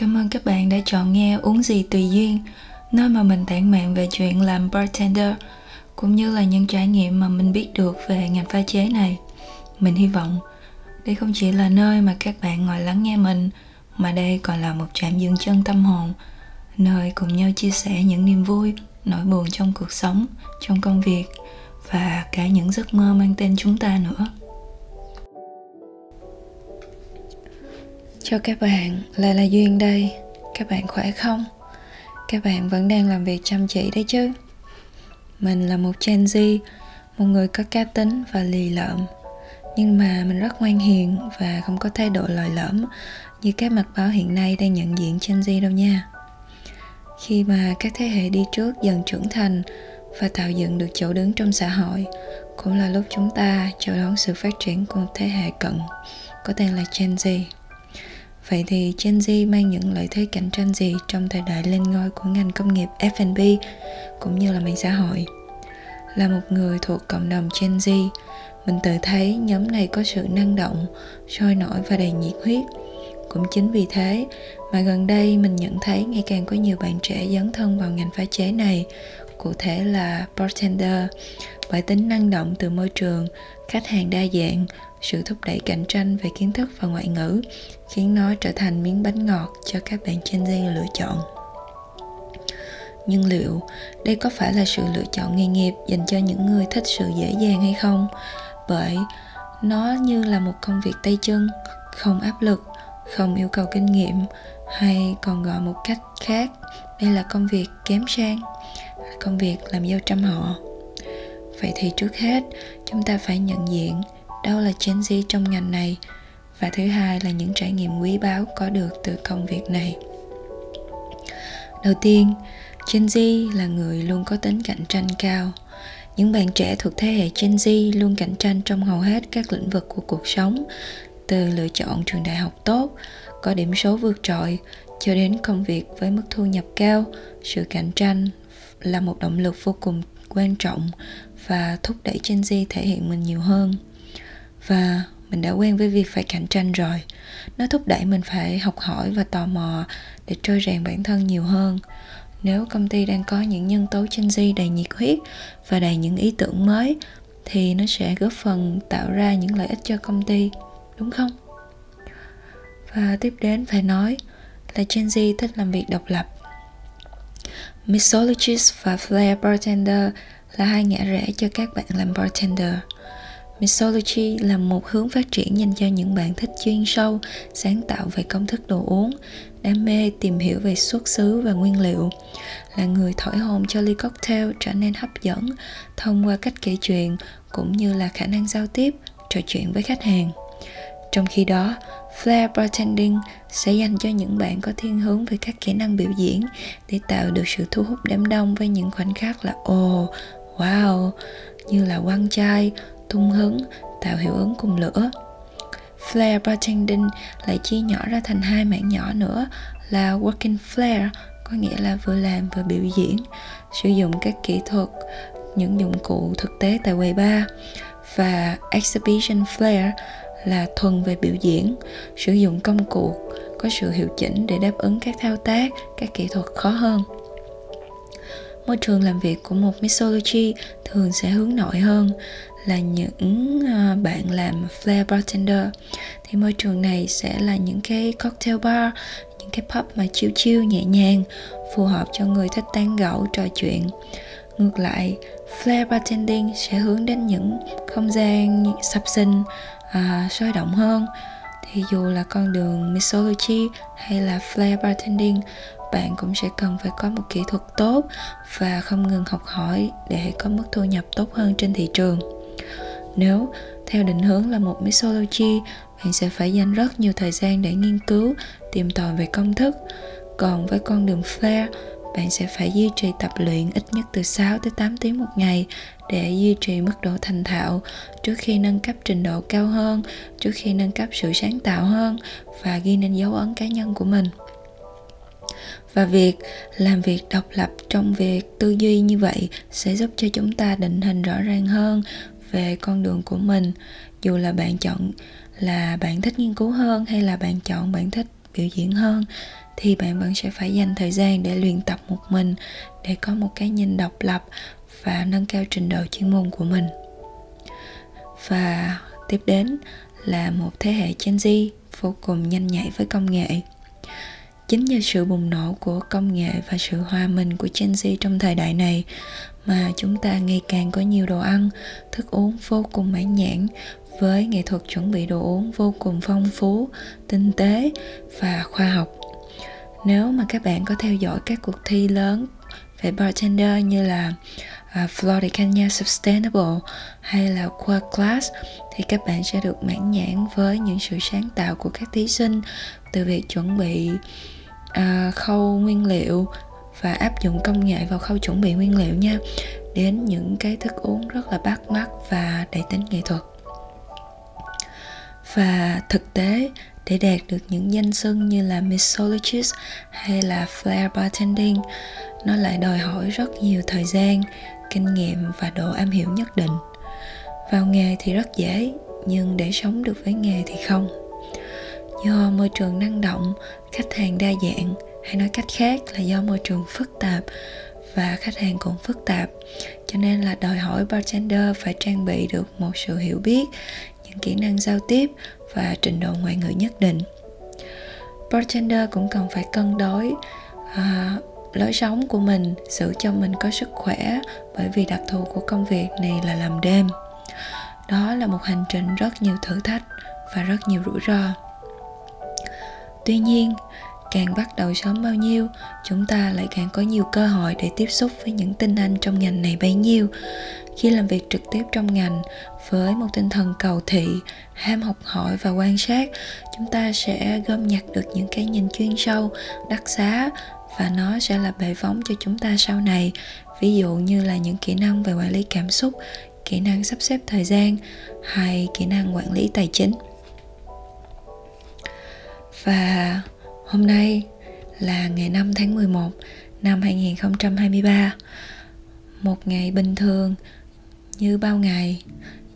Cảm ơn các bạn đã chọn nghe Uống gì tùy duyên, nơi mà mình tản mạn về chuyện làm bartender cũng như là những trải nghiệm mà mình biết được về ngành pha chế này. Mình hy vọng đây không chỉ là nơi mà các bạn ngồi lắng nghe mình mà đây còn là một trạm dừng chân tâm hồn, nơi cùng nhau chia sẻ những niềm vui, nỗi buồn trong cuộc sống, trong công việc và cả những giấc mơ mang tên chúng ta nữa. Cho các bạn, là là Duyên đây. Các bạn khỏe không? Các bạn vẫn đang làm việc chăm chỉ đấy chứ? Mình là một Gen Z, một người có cá tính và lì lợm. Nhưng mà mình rất ngoan hiền và không có thái độ lòi lõm như các mặt báo hiện nay đang nhận diện Gen Z đâu nha. Khi mà các thế hệ đi trước dần trưởng thành và tạo dựng được chỗ đứng trong xã hội, cũng là lúc chúng ta chào đón sự phát triển của một thế hệ cận có tên là Gen Z. Vậy thì Gen Z mang những lợi thế cạnh tranh gì trong thời đại lên ngôi của ngành công nghiệp F&B cũng như là mạng xã hội? Là một người thuộc cộng đồng Gen Z, mình tự thấy nhóm này có sự năng động, sôi nổi và đầy nhiệt huyết. Cũng chính vì thế mà gần đây mình nhận thấy ngày càng có nhiều bạn trẻ dấn thân vào ngành pha chế này, cụ thể là bartender, bởi tính năng động từ môi trường, khách hàng đa dạng, sự thúc đẩy cạnh tranh về kiến thức và ngoại ngữ khiến nó trở thành miếng bánh ngọt cho các bạn Gen Z lựa chọn. Nhưng liệu đây có phải là sự lựa chọn nghề nghiệp dành cho những người thích sự dễ dàng hay không? Bởi nó như là một công việc tay chân, không áp lực, không yêu cầu kinh nghiệm hay còn gọi một cách khác đây là công việc kém sang công việc làm dâu trăm họ vậy thì trước hết chúng ta phải nhận diện đâu là Gen Z trong ngành này? Và thứ hai là những trải nghiệm quý báu có được từ công việc này. Đầu tiên Gen Z là người luôn có tính cạnh tranh cao. Những bạn trẻ thuộc thế hệ Gen Z luôn cạnh tranh trong hầu hết các lĩnh vực của cuộc sống, từ lựa chọn trường đại học tốt, có điểm số vượt trội, cho đến công việc với mức thu nhập cao. Sự cạnh tranh là một động lực vô cùng quan trọng và thúc đẩy Gen Z thể hiện mình nhiều hơn và mình đã quen với việc phải cạnh tranh rồi. Nó thúc đẩy mình phải học hỏi và tò mò để trôi rèn bản thân nhiều hơn. Nếu công ty đang có những nhân tố Gen Z đầy nhiệt huyết và đầy những ý tưởng mới, thì nó sẽ góp phần tạo ra những lợi ích cho công ty, đúng không? Và tiếp đến phải nói là Gen Z thích làm việc độc lập. Mixologist và Flair Bartender là hai ngã rẽ cho các bạn làm bartender. Mixology là một hướng phát triển dành cho những bạn thích chuyên sâu, sáng tạo về công thức đồ uống, đam mê tìm hiểu về xuất xứ và nguyên liệu, là người thổi hồn cho ly cocktail trở nên hấp dẫn thông qua cách kể chuyện cũng như là khả năng giao tiếp, trò chuyện với khách hàng. Trong khi đó, Flair Bartending sẽ dành cho những bạn có thiên hướng về các kỹ năng biểu diễn để tạo được sự thu hút đám đông với những khoảnh khắc là ồ, oh, wow, như là quăng chai, tung hứng, tạo hiệu ứng cùng lửa. flare Bartending lại chia nhỏ ra thành hai mảng nhỏ nữa là Working flare có nghĩa là vừa làm vừa biểu diễn, sử dụng các kỹ thuật, những dụng cụ thực tế tại quầy bar và Exhibition Flair là thuần về biểu diễn sử dụng công cụ có sự hiệu chỉnh để đáp ứng các thao tác các kỹ thuật khó hơn môi trường làm việc của một mixology thường sẽ hướng nội hơn là những ờ, bạn làm flair bartender. Thì môi trường này sẽ là những cái cocktail bar những cái pub mà chiêu chiêu nhẹ nhàng phù hợp cho người thích tán gẫu trò chuyện. Ngược lại flair bartending sẽ hướng đến những không gian sập sinh à, ờ, sôi động hơn. Thì dù là con đường mixology hay là flair bartending bạn cũng sẽ cần phải có một kỹ thuật tốt và không ngừng học hỏi để có mức thu nhập tốt hơn trên thị trường nếu theo định hướng là một mixology bạn sẽ phải dành rất nhiều thời gian để nghiên cứu tìm tòi về công thức còn với con đường flair bạn sẽ phải duy trì tập luyện ít nhất từ 6 tới 8 tiếng một ngày để duy trì mức độ thành thạo trước khi nâng cấp trình độ cao hơn, trước khi nâng cấp sự sáng tạo hơn và ghi nên dấu ấn cá nhân của mình. Và việc làm việc độc lập trong việc tư duy như vậy sẽ giúp cho chúng ta định hình rõ ràng hơn về con đường của mình, dù là bạn chọn là bạn thích nghiên cứu hơn hay là bạn chọn bạn thích biểu diễn hơn, thì bạn vẫn sẽ phải dành thời gian để luyện tập một mình, để có một cái nhìn độc lập và nâng cao trình độ chuyên môn của mình. Và tiếp đến là một thế hệ Gen Z vô cùng nhanh nhạy với công nghệ. Chính nhờ sự bùng nổ của công nghệ và sự hòa mình của Gen Z trong thời đại này mà chúng ta ngày càng có nhiều đồ ăn thức uống vô cùng mãn nhãn với nghệ thuật chuẩn bị đồ uống vô cùng phong phú tinh tế và khoa học. Nếu mà các bạn có theo dõi các cuộc thi lớn về bartender như là à, uh, Florida Kenya Sustainable hay là Qua Class thì các bạn sẽ được mãn nhãn với những sự sáng tạo của các thí sinh từ việc chuẩn bị uh, khâu nguyên liệu và áp dụng công nghệ vào khâu chuẩn bị nguyên liệu nha. Đến những cái thức uống rất là bắt mắt và đầy tính nghệ thuật. Và thực tế, để đạt được những danh xưng như là mixologist hay là flair bartending, nó lại đòi hỏi rất nhiều thời gian, kinh nghiệm và độ am hiểu nhất định. Vào nghề thì rất dễ, nhưng để sống được với nghề thì không. Do môi trường năng động, khách hàng đa dạng hay nói cách khác là do môi trường phức tạp và khách hàng cũng phức tạp cho nên là đòi hỏi bartender phải trang bị được một sự hiểu biết những kỹ năng giao tiếp và trình độ ngoại ngữ nhất định. Bartender cũng cần phải cân đối à, lối sống của mình giữ cho mình có sức khỏe bởi vì đặc thù của công việc này là làm đêm. Đó là một hành trình rất nhiều thử thách và rất nhiều rủi ro. Tuy nhiên càng bắt đầu sớm bao nhiêu, chúng ta lại càng có nhiều cơ hội để tiếp xúc với những tinh anh trong ngành này bấy nhiêu. Khi làm việc trực tiếp trong ngành, với một tinh thần cầu thị, ham học hỏi và quan sát, chúng ta sẽ gom nhặt được những cái nhìn chuyên sâu đắt giá và nó sẽ là bệ phóng cho chúng ta sau này. Ví dụ như là những kỹ năng về quản lý cảm xúc, kỹ năng sắp xếp thời gian, hay kỹ năng quản lý tài chính. Và hôm nay là ngày 5 tháng 11 năm 2023 một ngày bình thường như bao ngày,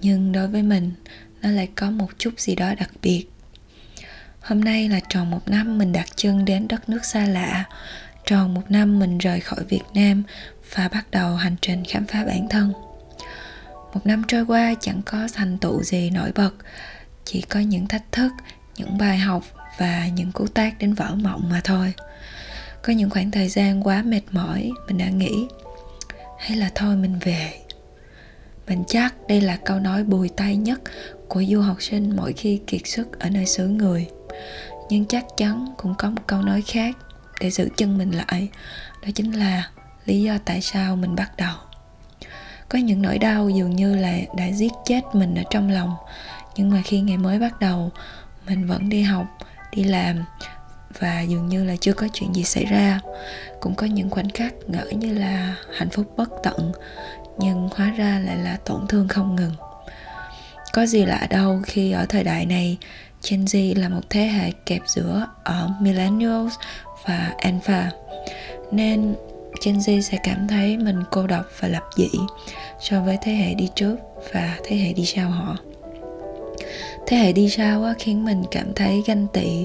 nhưng đối với mình, nó lại có một chút gì đó đặc biệt. Hôm nay là tròn một năm mình đặt chân đến đất nước xa lạ, tròn một năm mình rời khỏi việt nam và bắt đầu hành trình khám phá bản thân. Một năm trôi qua chẳng có thành tựu gì nổi bật, chỉ có những thách thức, những bài học và những cú tác đến vỡ mộng mà thôi. Có những khoảng thời gian quá mệt mỏi, mình đã nghĩ, hay là thôi mình về. Mình chắc đây là câu nói bùi tay nhất của du học sinh mỗi khi kiệt sức ở nơi xứ người. Nhưng chắc chắn cũng có một câu nói khác để giữ chân mình lại, đó chính là lý do tại sao mình bắt đầu. Có những nỗi đau dường như là đã giết chết mình ở trong lòng, nhưng mà khi ngày mới bắt đầu, mình vẫn đi học đi làm và dường như là chưa có chuyện gì xảy ra. Cũng có những khoảnh khắc ngỡ như là hạnh phúc bất tận, nhưng hóa ra lại là tổn thương không ngừng. Có gì lạ đâu khi ở thời đại này, Gen Z là một thế hệ kẹp giữa ở Millennials và Alpha. Nên Gen Z sẽ cảm thấy mình cô độc và lập dị so với thế hệ đi trước và thế hệ đi sau họ thế hệ đi sau á, khiến mình cảm thấy ganh tị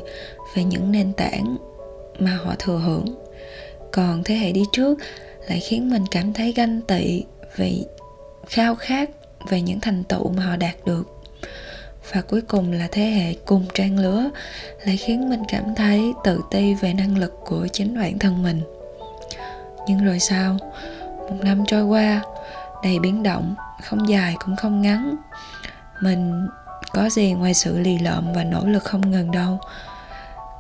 về những nền tảng mà họ thừa hưởng. Còn thế hệ đi trước lại khiến mình cảm thấy ganh tị về khao khát về những thành tựu mà họ đạt được. Và cuối cùng là thế hệ cùng trang lứa lại khiến mình cảm thấy tự ti về năng lực của chính bản thân mình. Nhưng rồi sao một năm trôi qua đầy biến động không dài cũng không ngắn mình có gì ngoài sự lì lợm và nỗ lực không ngừng đâu.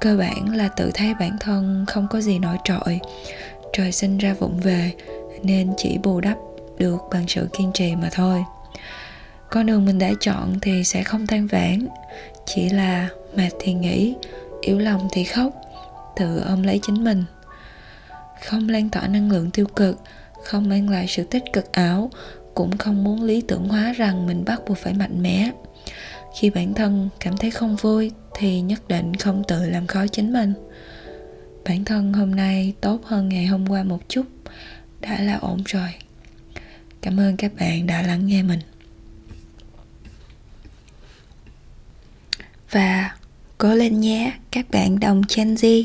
Cơ bản là tự thấy bản thân không có gì nổi trội. Trời sinh ra vụng về, nên chỉ bù đắp được bằng sự kiên trì mà thôi. Con đường mình đã chọn thì sẽ không than vãn. Chỉ là mệt thì nghĩ, yếu lòng thì khóc, tự ôm lấy chính mình. Không lan tỏa năng lượng tiêu cực, không mang lại sự tích cực ảo, cũng không muốn lý tưởng hóa rằng mình bắt buộc phải mạnh mẽ khi bản thân cảm thấy không vui thì nhất định không tự làm khó chính mình. Bản thân hôm nay tốt hơn ngày hôm qua một chút, đã là ổn rồi. Cảm ơn các bạn đã lắng nghe mình. Và Cố lên nhé, các bạn đồng Gen Z.